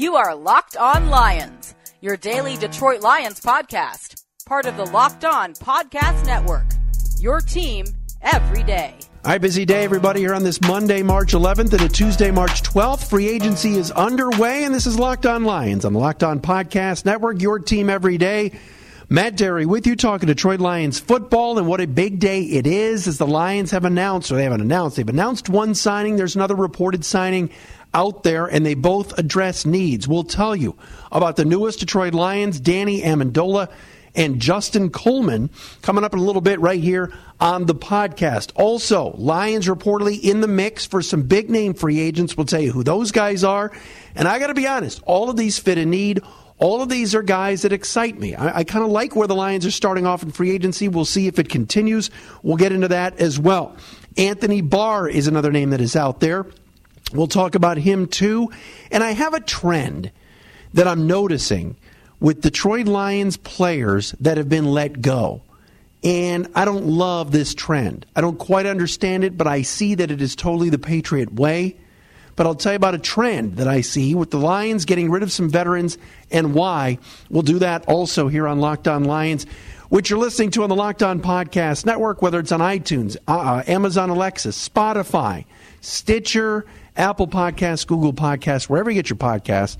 You are Locked On Lions, your daily Detroit Lions podcast, part of the Locked On Podcast Network. Your team every day. Right, busy day, everybody, here on this Monday, March 11th, and a Tuesday, March 12th. Free agency is underway, and this is Locked On Lions on the Locked On Podcast Network, your team every day. Matt Dery with you talking Detroit Lions football, and what a big day it is as the Lions have announced, or they haven't announced, they've announced one signing. There's another reported signing out there, and they both address needs. We'll tell you about the newest Detroit Lions, Danny Amendola and Justin Coleman, coming up in a little bit right here on the podcast. Also, Lions reportedly in the mix for some big name free agents. We'll tell you who those guys are. And I got to be honest, all of these fit a need. All of these are guys that excite me. I, I kind of like where the Lions are starting off in free agency. We'll see if it continues. We'll get into that as well. Anthony Barr is another name that is out there. We'll talk about him too. And I have a trend that I'm noticing with Detroit Lions players that have been let go. And I don't love this trend. I don't quite understand it, but I see that it is totally the Patriot way. But I'll tell you about a trend that I see with the Lions getting rid of some veterans and why. We'll do that also here on Locked On Lions, which you're listening to on the Locked On Podcast Network, whether it's on iTunes, uh, uh Amazon Alexa, Spotify, Stitcher, Apple Podcasts, Google Podcasts, wherever you get your podcasts.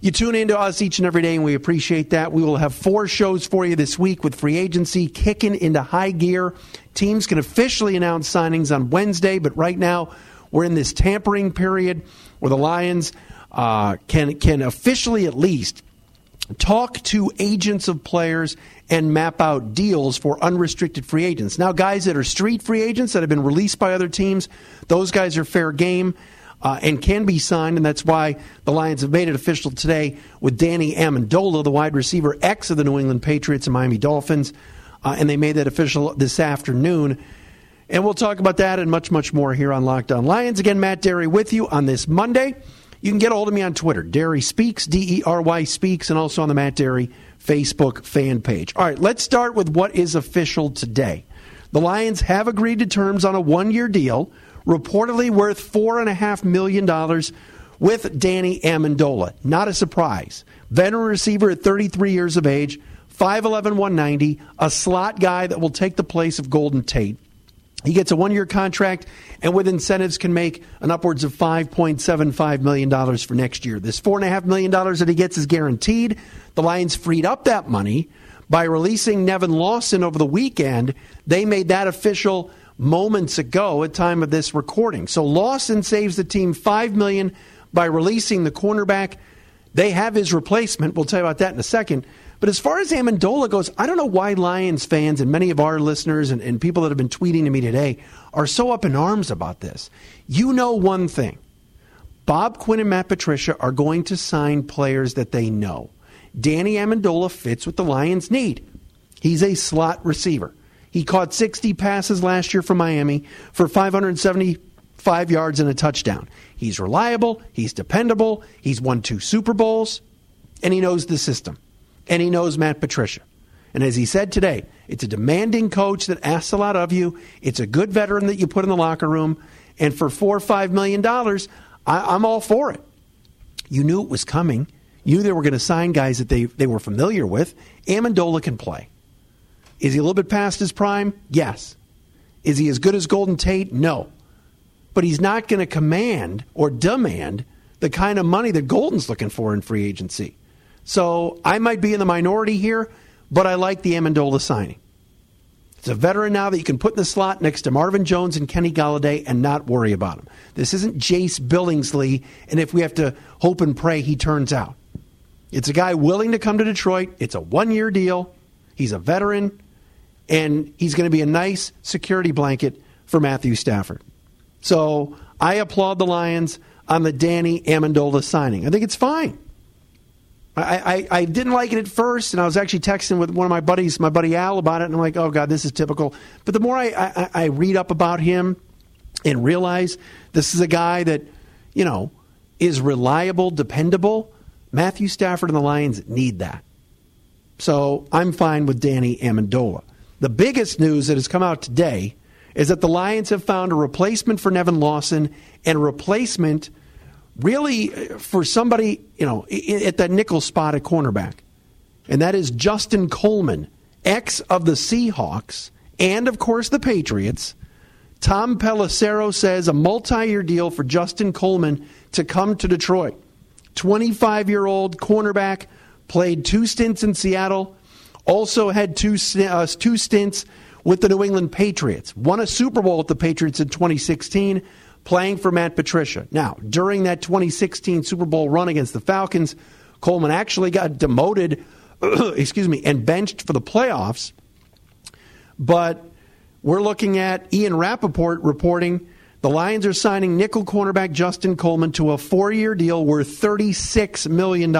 You tune in to us each and every day, and we appreciate that. We will have four shows for you this week with free agency kicking into high gear. Teams can officially announce signings on Wednesday, but right now we're in this tampering period where the Lions uh, can can officially at least talk to agents of players and map out deals for unrestricted free agents. Now, guys that are street free agents that have been released by other teams, those guys are fair game. Uh, and can be signed, and that's why the Lions have made it official today with Danny Amendola, the wide receiver ex of the New England Patriots and Miami Dolphins, uh, and they made that official this afternoon. And we'll talk about that and much, much more here on Locked On Lions. Again, Matt Dery with you on this Monday. You can get a hold of me on Twitter, Dery Speaks, D E R Y Speaks, and also on the Matt Dery Facebook fan page. All right, let's start with what is official today. The Lions have agreed to terms on a one year deal, reportedly worth $4.5 million with Danny Amendola. Not a surprise. Veteran receiver at 33 years of age, 5'11, 190, a slot guy that will take the place of Golden Tate. He gets a one year contract and with incentives can make an upwards of $5.75 million for next year. This $4.5 million that he gets is guaranteed. The Lions freed up that money by releasing Nevin Lawson over the weekend. They made that official moments ago at time of this recording. So Lawson saves the team 5 million by releasing the cornerback. They have his replacement. We'll tell you about that in a second. But as far as Amendola goes, I don't know why Lions fans and many of our listeners and, and people that have been tweeting to me today are so up in arms about this. You know one thing Bob Quinn and Matt Patricia are going to sign players that they know. Danny Amendola fits what the Lions need. He's a slot receiver. He caught 60 passes last year for Miami for 575 yards and a touchdown. He's reliable, he's dependable, he's won two Super Bowls, and he knows the system and he knows Matt Patricia. And as he said today, it's a demanding coach that asks a lot of you. It's a good veteran that you put in the locker room. And for four or five million dollars, I'm all for it. You knew it was coming. You knew they were going to sign guys that they, they were familiar with. Amendola can play. Is he a little bit past his prime? Yes. Is he as good as Golden Tate? No. But he's not going to command or demand the kind of money that Golden's looking for in free agency. So I might be in the minority here, but I like the Amendola signing. It's a veteran now that you can put in the slot next to Marvin Jones and Kenny Golladay and not worry about him. This isn't Jace Billingsley, and if we have to hope and pray he turns out. It's a guy willing to come to Detroit. It's a one year deal. He's a veteran, and he's going to be a nice security blanket for Matthew Stafford. So I applaud the Lions on the Danny Amendola signing. I think it's fine. I, I, I, didn't like it at first, and I was actually texting with one of my buddies, my buddy Al, about it, and I'm like, oh, God, this is typical. But the more I, I, I read up about him and realize this is a guy that, you know, is reliable, dependable, Matthew Stafford and the Lions need that. So I'm fine with Danny Amendola. The biggest news that has come out today is that the Lions have found a replacement for Nevin Lawson and a replacement really uh, for somebody, you know, at that nickel spot at cornerback. And that is Justin Coleman, ex of the Seahawks and, of course, the Patriots. Tom Pelissero says a multi year deal for Justin Coleman to come to Detroit. 25 year old cornerback, played two stints in Seattle, also had two, uh, two stints with the New England Patriots, won a Super Bowl with the Patriots in 2016 playing for Matt Patricia. Now, during that 2016 Super Bowl run against the Falcons, Coleman actually got demoted, excuse me, and benched for the playoffs. But we're looking at Ian Rapoport reporting the Lions are signing nickel cornerback Justin Coleman to a four year deal worth $36 million,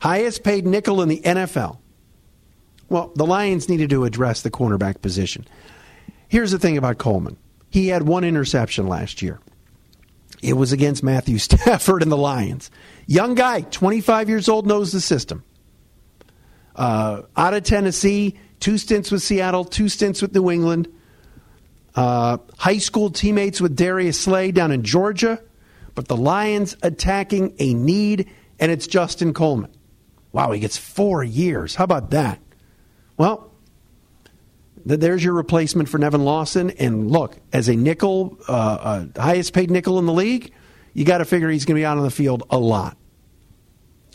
highest paid nickel in the NFL. Well, the Lions needed to address the cornerback position. Here's the thing about Coleman he had one interception last year. It was against Matthew Stafford and the Lions. Young guy, 25 years old, knows the system. Uh, out of Tennessee, two stints with Seattle, two stints with New England. Uh, high school teammates with Darius Slay down in Georgia. But the Lions attacking a need, and it's Justin Coleman. Wow, he gets four years. How about that? Well, there's your replacement for Nevin Lawson. And look, as a nickel, uh, uh, highest paid nickel in the league, you got to figure he's going to be out on the field a lot.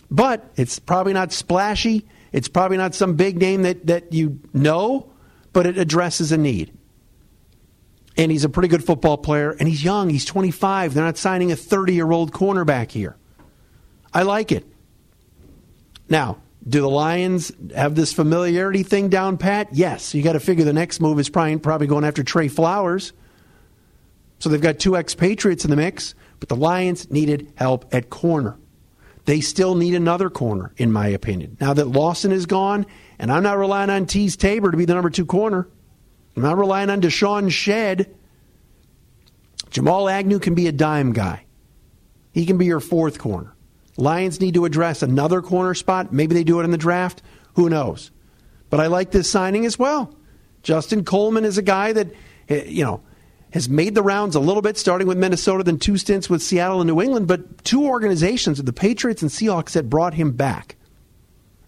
But it's probably not splashy. It's probably not some big name that, that you know, but it addresses a need. And he's a pretty good football player, and he's young. He's 25. They're not signing a 30 year old cornerback here. I like it. Now, do the Lions have this familiarity thing down pat? Yes. You got to figure the next move is probably, probably going after Trey Flowers. So they've got two expatriates in the mix, but the Lions needed help at corner. They still need another corner, in my opinion. Now that Lawson is gone, and I'm not relying on Teez Tabor to be the number two corner, I'm not relying on DeShawn Shead. Jamal Agnew can be a dime guy. He can be your fourth corner. Lions need to address another corner spot. Maybe they do it in the draft. Who knows? But I like this signing as well. Justin Coleman is a guy that, eh, you know, has made the rounds a little bit, starting with Minnesota, then two stints with Seattle and New England. But two organizations, the Patriots and Seahawks, that brought him back.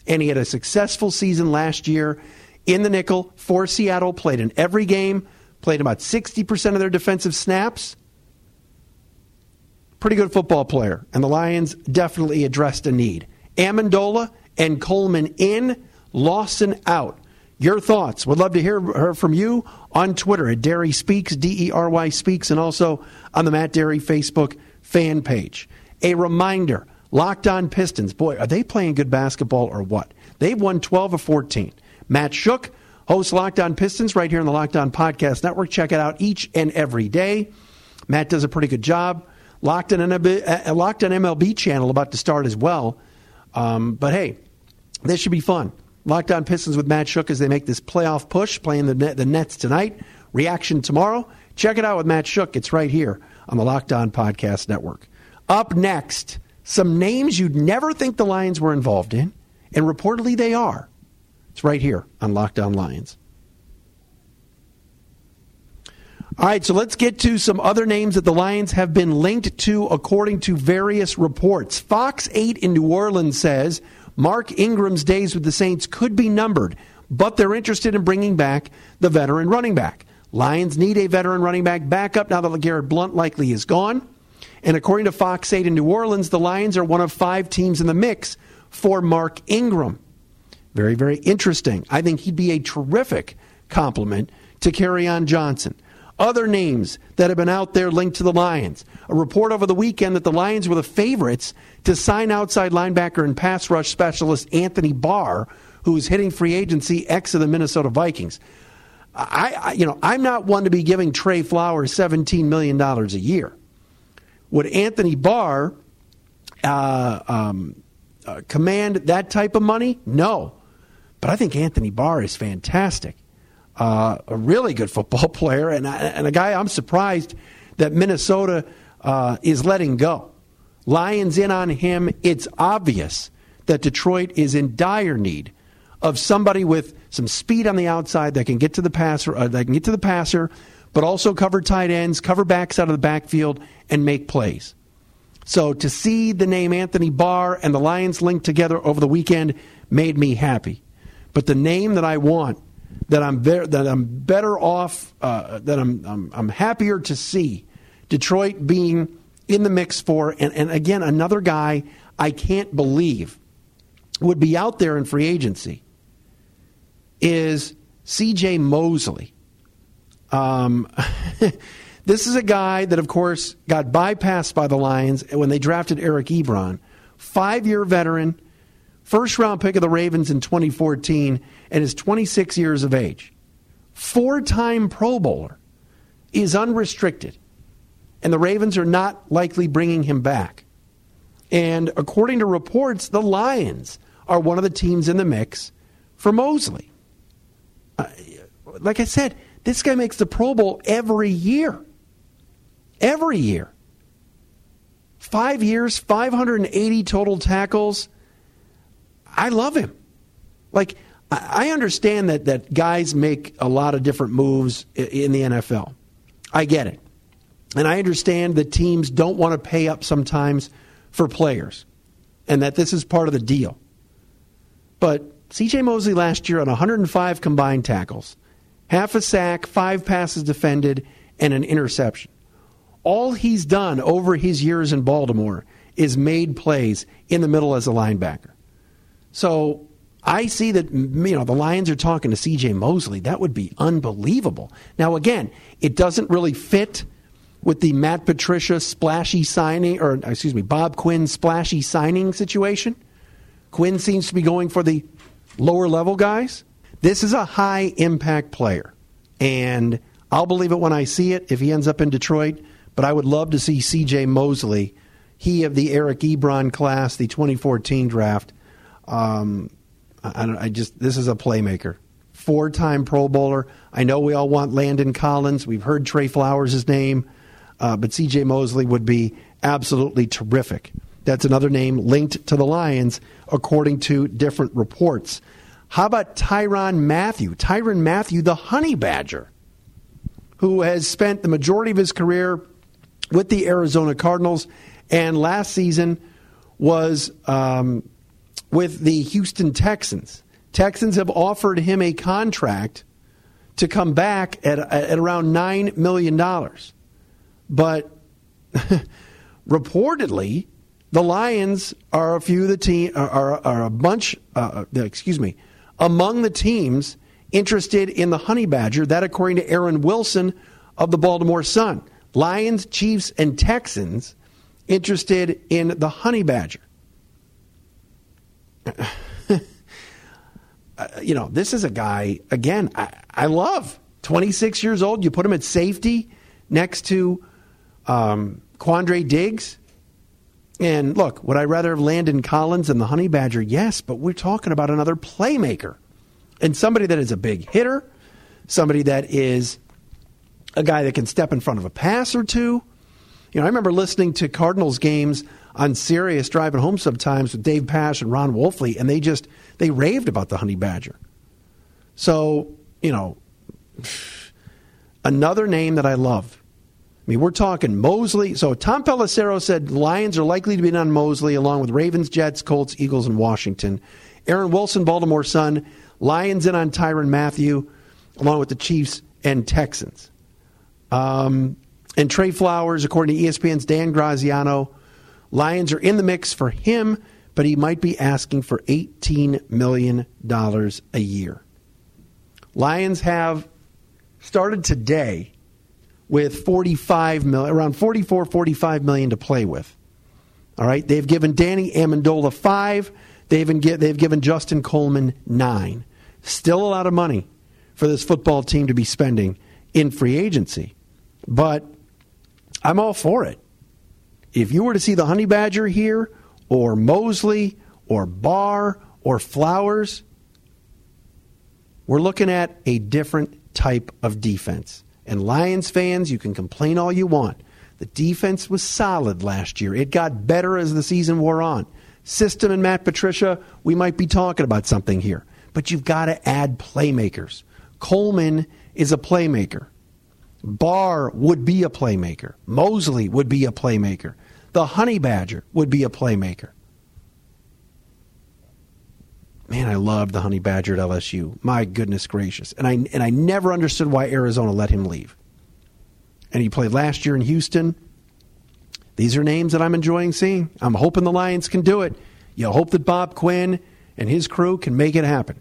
And he had a successful season last year in the nickel for Seattle, played in every game, played about 60% of their defensive snaps pretty good football player, and the Lions definitely addressed a need. Amendola and Coleman in, Lawson out. Your thoughts? Would love to hear, hear from you on Twitter at Dery Speaks, D E R Y Speaks, and also on the Matt Dery Facebook fan page. A reminder Locked On Pistons. Boy, are they playing good basketball or what? They've won 12 of 14. Matt Shook hosts Locked On Pistons right here on the Locked On Podcast Network. Check it out each and every day. Matt does a pretty good job. Locked on, MLB, uh, Locked on MLB channel about to start as well. Um, but hey, this should be fun. Locked on Pistons with Matt Shook as they make this playoff push, playing the, the Nets tonight. Reaction tomorrow. Check it out with Matt Shook. It's right here on the Locked On Podcast Network. Up next, some names you'd never think the Lions were involved in, and reportedly they are. It's right here on Locked On Lions. All right, so let's get to some other names that the Lions have been linked to according to various reports. Fox 8 in New Orleans says Mark Ingram's days with the Saints could be numbered, but they're interested in bringing back the veteran running back. Lions need a veteran running back backup now that LeGarrette Blunt likely is gone. And according to Fox 8 in New Orleans, the Lions are one of five teams in the mix for Mark Ingram. Very, very interesting. I think he'd be a terrific complement to Kerryon Johnson. Other names that have been out there linked to the Lions. A report over the weekend that the Lions were the favorites to sign outside linebacker and pass rush specialist Anthony Barr, who's hitting free agency ex of the Minnesota Vikings. I, I, you know, I'm not one to be giving Trey Flowers $17 million a year. Would Anthony Barr uh, um, uh, command that type of money? No. But I think Anthony Barr is fantastic uh, a really good football player, and, and a guy I'm surprised that Minnesota uh, is letting go. Lions in on him. It's obvious that Detroit is in dire need of somebody with some speed on the outside that can get to the passer, uh, that can get to the passer, but also cover tight ends, cover backs out of the backfield, and make plays. So to see the name Anthony Barr and the Lions linked together over the weekend made me happy. But the name that I want, that I'm ver- that I'm better off, uh, that I'm, I'm I'm happier to see Detroit being in the mix for, and, and again another guy I can't believe would be out there in free agency is C.J. Mosley. Um, this is a guy that, of course, got bypassed by the Lions when they drafted Eric Ebron, five year veteran, first round pick of the Ravens in 2014, and is 26 years of age. Four time Pro Bowler is unrestricted, and the Ravens are not likely bringing him back. And according to reports, the Lions are one of the teams in the mix for Mosley. Uh, like I said, this guy makes the Pro Bowl every year. Every year. Five years, 580 total tackles. I love him. Like, I understand that, that guys make a lot of different moves in the NFL. I get it. And I understand that teams don't want to pay up sometimes for players and that this is part of the deal. But CJ Mosley last year on 105 combined tackles, half a sack, five passes defended, and an interception. All he's done over his years in Baltimore is made plays in the middle as a linebacker. So I see that you know the Lions are talking to CJ Mosley. That would be unbelievable. Now again, it doesn't really fit with the Matt Patricia splashy signing or excuse me, Bob Quinn splashy signing situation. Quinn seems to be going for the lower level guys. This is a high impact player. And I'll believe it when I see it if he ends up in Detroit. But I would love to see CJ Mosley, he of the Eric Ebron class, the 2014 draft. Um, I, I just this is a playmaker, four time Pro Bowler. I know we all want Landon Collins. We've heard Trey Flowers' name, uh, but C.J. Mosley would be absolutely terrific. That's another name linked to the Lions, according to different reports. How about Tyrann Mathieu? Tyrann Mathieu, the Honey Badger, who has spent the majority of his career with the Arizona Cardinals, and last season was um, with the Houston Texans. Texans have offered him a contract to come back at, at around $9 million. But reportedly, the Lions are a few of the team are, are a bunch. Uh, uh, excuse me, among the teams interested in the Honey Badger. That, according to Aaron Wilson of the Baltimore Sun, Lions, Chiefs, and Texans interested in the Honey Badger. Uh, you know, this is a guy again. I, I, love. Twenty six years old. You put him at safety next to um, Quandre Diggs and look, would I rather have Landon Collins than the Honey Badger? Yes, but we're talking about another playmaker and somebody that is a big hitter, somebody that is a guy that can step in front of a pass or two. You know, I remember listening to Cardinals games on Sirius driving home sometimes with Dave Pasch and Ron Wolfley, and they just they raved about the Honey Badger. So, you know, another name that I love I mean, we're talking Mosley. So Tom Pelissero said Lions are likely to be on Mosley, along with Ravens, Jets, Colts, Eagles, and Washington. Aaron Wilson, Baltimore Sun. Lions in on Tyrann Mathieu, along with the Chiefs and Texans. Um, and Trey Flowers, according to ESPN's Dan Graziano, Lions are in the mix for him, but he might be asking for $18 million a year. Lions have started today with 45 million, around 44, 45 million to play with. All right, they've given Danny Amendola five. They've, they've given Justin Coleman nine. Still a lot of money for this football team to be spending in free agency, but I'm all for it. If you were to see the Honey Badger here, or Mosley, or Barr, or Flowers, we're looking at a different type of defense. And Lions fans, you can complain all you want. The defense was solid last year. It got better as the season wore on. System and Matt Patricia, we might be talking about something here. But you've got to add playmakers. Coleman is a playmaker. Barr would be a playmaker. Mosley would be a playmaker. The honey badger would be a playmaker. Man, I loved the honey badger at LSU. My goodness gracious. And I and I never understood why Arizona let him leave. And he played last year in Houston. These are names that I'm enjoying seeing. I'm hoping the Lions can do it. You hope that Bob Quinn and his crew can make it happen.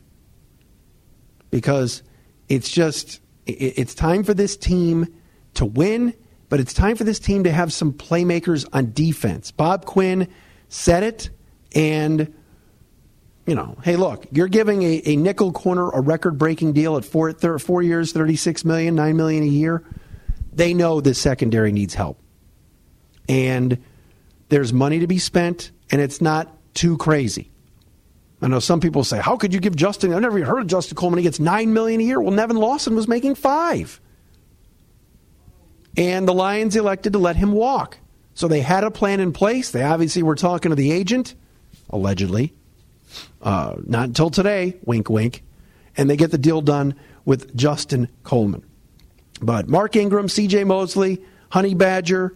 Because it's just it's time for this team to win, but it's time for this team to have some playmakers on defense. Bob Quinn said it, and you know, hey, look, you're giving a, a nickel corner a record breaking deal at four, thir- four years, $36 million, 9 million a year. They know the secondary needs help. And there's money to be spent, and it's not too crazy. I know some people say, "How could you give Justin?" I've never even heard of Justin Coleman. He gets nine million a year. Well, Nevin Lawson was making five, and the Lions elected to let him walk. So they had a plan in place. They obviously were talking to the agent, allegedly. Uh, not until today, wink, wink, and they get the deal done with Justin Coleman. But Mark Ingram, C.J. Mosley, Honey Badger,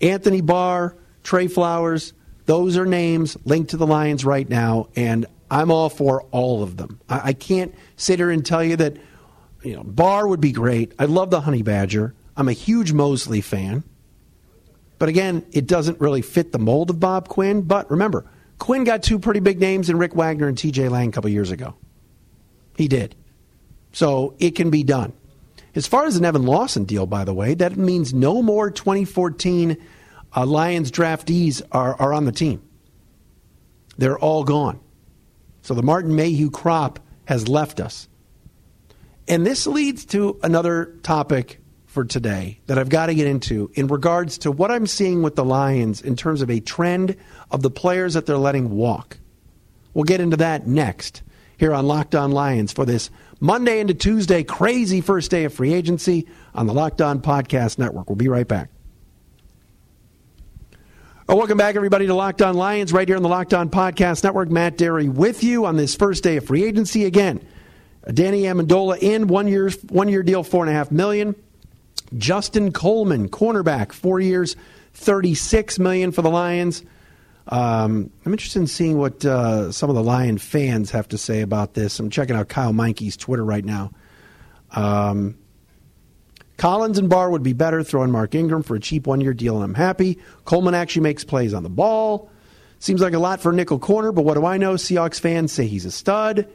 Anthony Barr, Trey Flowers, those are names linked to the Lions right now, and I'm all for all of them. I, I can't sit here and tell you that you know Barr would be great. I love the Honey Badger. I'm a huge Mosley fan. But again, it doesn't really fit the mold of Bob Quinn. But remember, Quinn got two pretty big names in Rick Wagner and TJ Lang a couple years ago. He did. So it can be done. As far as the Nevin Lawson deal, by the way, that means no more 2014 uh, Lions draftees are, are on the team. They're all gone. So the Martin Mayhew crop has left us. And this leads to another topic for today that I've got to get into in regards to what I'm seeing with the Lions in terms of a trend of the players that they're letting walk. We'll get into that next here on Locked On Lions for this Monday into Tuesday crazy first day of free agency on the Locked On Podcast Network. We'll be right back. Oh, welcome back, everybody, to Locked On Lions, right here on the Locked On Podcast Network. Matt Dery with you on this first day of free agency. Again, Danny Amendola in one year, one year deal, four and a half million. Justin Coleman, cornerback, four years, thirty-six million for the Lions. Um, I'm interested in seeing what uh, some of the Lion fans have to say about this. I'm checking out Kyle Meinke's Twitter right now. Um, Collins and Barr would be better throwing Mark Ingram for a cheap one year deal, and I'm happy. Coleman actually makes plays on the ball. Seems like a lot for a nickel corner, but what do I know? Seahawks fans say he's a stud.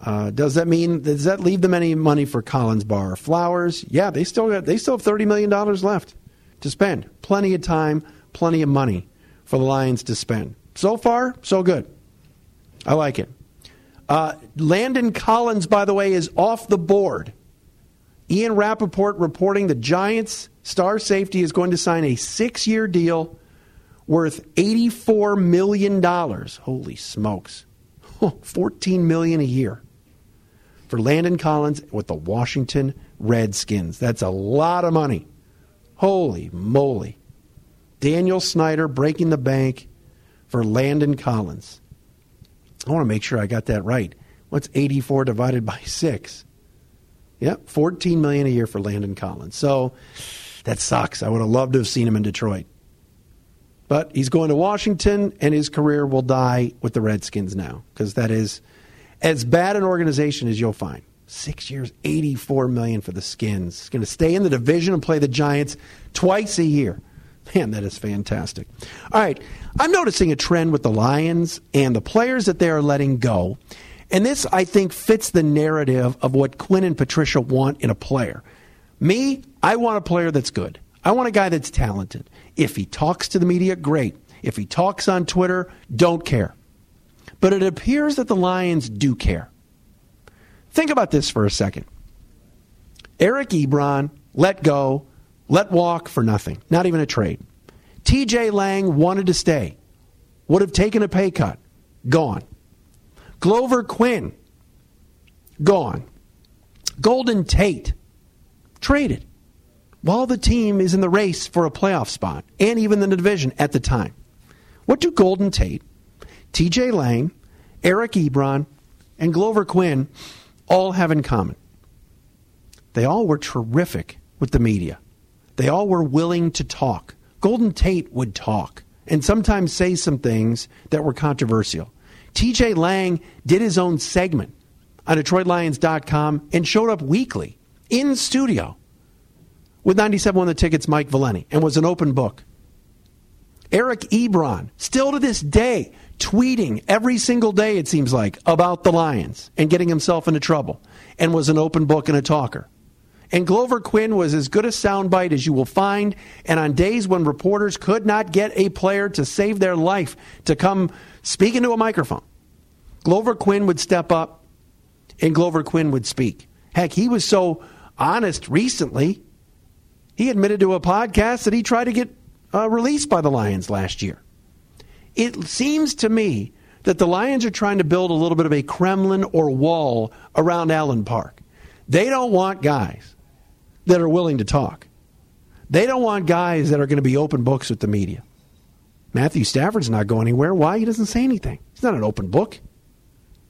Uh, does that mean does that leave them any money for Collins, Barr or Flowers? Yeah, they still got they still have thirty million dollars left to spend. Plenty of time, plenty of money for the Lions to spend. So far, so good. I like it. Uh, Landon Collins, by the way, is off the board. Ian Rapoport reporting the Giants star safety is going to sign a six year deal worth $84 million. Holy smokes. 14 million a year for Landon Collins with the Washington Redskins. That's a lot of money. Holy moly. Daniel Snyder breaking the bank for Landon Collins. I want to make sure I got that right. What's 84 divided by 6? Yep, 14 million a year for Landon Collins. So that sucks. I would have loved to have seen him in Detroit. But he's going to Washington, and his career will die with the Redskins now because that is as bad an organization as you'll find. Six years, 84 million for the Skins. He's going to stay in the division and play the Giants twice a year. Man, that is fantastic. All right, I'm noticing a trend with the Lions and the players that they are letting go and this, I think, fits the narrative of what Quinn and Patricia want in a player. Me, I want a player that's good. I want a guy that's talented. If he talks to the media, great. If he talks on Twitter, don't care. But it appears that the Lions do care. Think about this for a second. Eric Ebron let go, let walk for nothing, not even a trade. TJ Lang wanted to stay, would have taken a pay cut, gone. Glover Quin, gone. Golden Tate, traded. While the team is in the race for a playoff spot and even the division at the time. What do Golden Tate, TJ Lang, Eric Ebron, and Glover Quin all have in common? They all were terrific with the media. They all were willing to talk, Golden Tate would talk and sometimes say some things that were controversial. TJ Lang did his own segment on DetroitLions.com and showed up weekly in studio with 97 won the tickets Mike Valenti and was an open book. Eric Ebron, still to this day, tweeting every single day, it seems like, about the Lions and getting himself into trouble and was an open book and a talker. And Glover Quin was as good a soundbite as you will find. And on days when reporters could not get a player to save their life to come speak into a microphone, Glover Quin would step up and Glover Quin would speak. Heck, he was so honest recently, he admitted to a podcast that he tried to get uh, released by the Lions last year. It seems to me that the Lions are trying to build a little bit of a Kremlin or wall around Allen Park. They don't want guys that are willing to talk. They don't want guys that are going to be open books with the media. Matthew Stafford's not going anywhere. Why? He doesn't say anything. He's not an open book.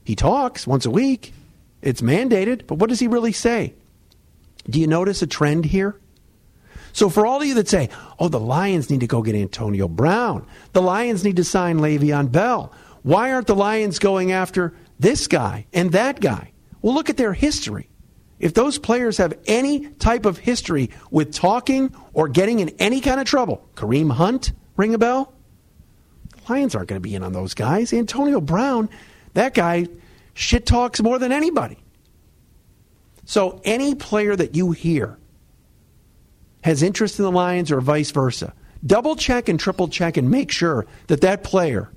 He talks once a week. It's mandated, but what does he really say? Do you notice a trend here? So for all of you that say, oh, the Lions need to go get Antonio Brown, the Lions need to sign Le'Veon Bell, why aren't the Lions going after this guy and that guy? Well, look at their history. If those players have any type of history with talking or getting in any kind of trouble, Kareem Hunt, ring a bell? The Lions aren't going to be in on those guys. Antonio Brown, that guy shit talks more than anybody. So any player that you hear has interest in the Lions or vice versa, double check and triple check and make sure that that player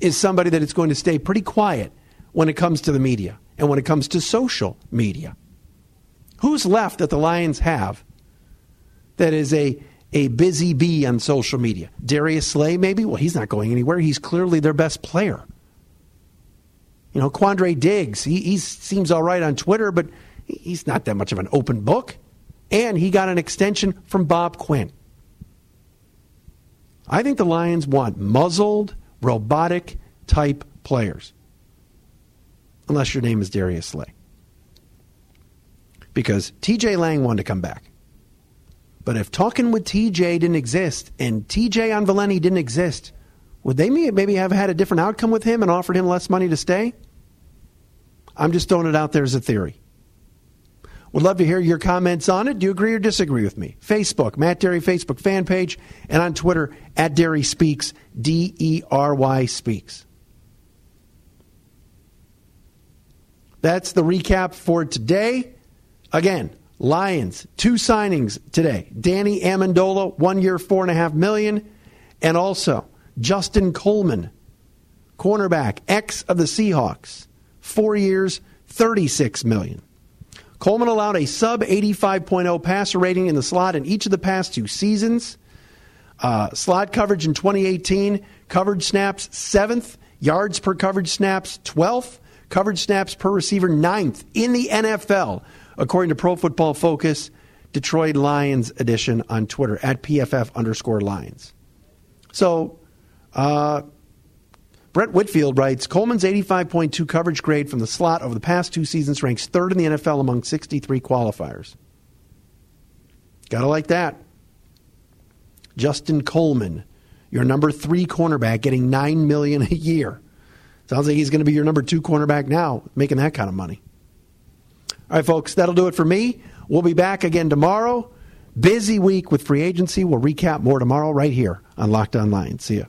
is somebody that is going to stay pretty quiet when it comes to the media and when it comes to social media. Who's left that the Lions have that is a, a busy bee on social media? Darius Slay, maybe? Well, he's not going anywhere. He's clearly their best player. You know, Quandre Diggs, he, he seems all right on Twitter, but he's not that much of an open book. And he got an extension from Bob Quinn. I think the Lions want muzzled, robotic type players. Unless your name is Darius Slay because TJ Lang wanted to come back. But if talking with TJ didn't exist and TJ on Valenti didn't exist, would they maybe have had a different outcome with him and offered him less money to stay? I'm just throwing it out there as a theory. Would love to hear your comments on it. Do you agree or disagree with me? Facebook, Matt Dery Facebook fan page, and on Twitter, at Dery Speaks, D E R Y Speaks. That's the recap for today. Again, Lions, two signings today. Danny Amendola, one year, four and a half million. And also Justin Coleman, cornerback, ex of the Seahawks, four years, 36 million. Coleman allowed a sub 85.0 passer rating in the slot in each of the past two seasons. Uh, slot coverage in 2018, coverage snaps seventh, yards per coverage snaps 12th, coverage snaps per receiver ninth in the NFL according to Pro Football Focus, Detroit Lions edition on Twitter at PFF underscore Lions. So, uh, Brett Whitefield writes Coleman's 85.2 coverage grade from the slot over the past two seasons ranks third in the NFL among 63 qualifiers. Gotta like that. Justin Coleman, your number three cornerback, getting nine million a year. Sounds like he's going to be your number two cornerback now, making that kind of money. All right, folks, that'll do it for me. We'll be back again tomorrow. Busy week with free agency. We'll recap more tomorrow right here on Locked On Lions. See you.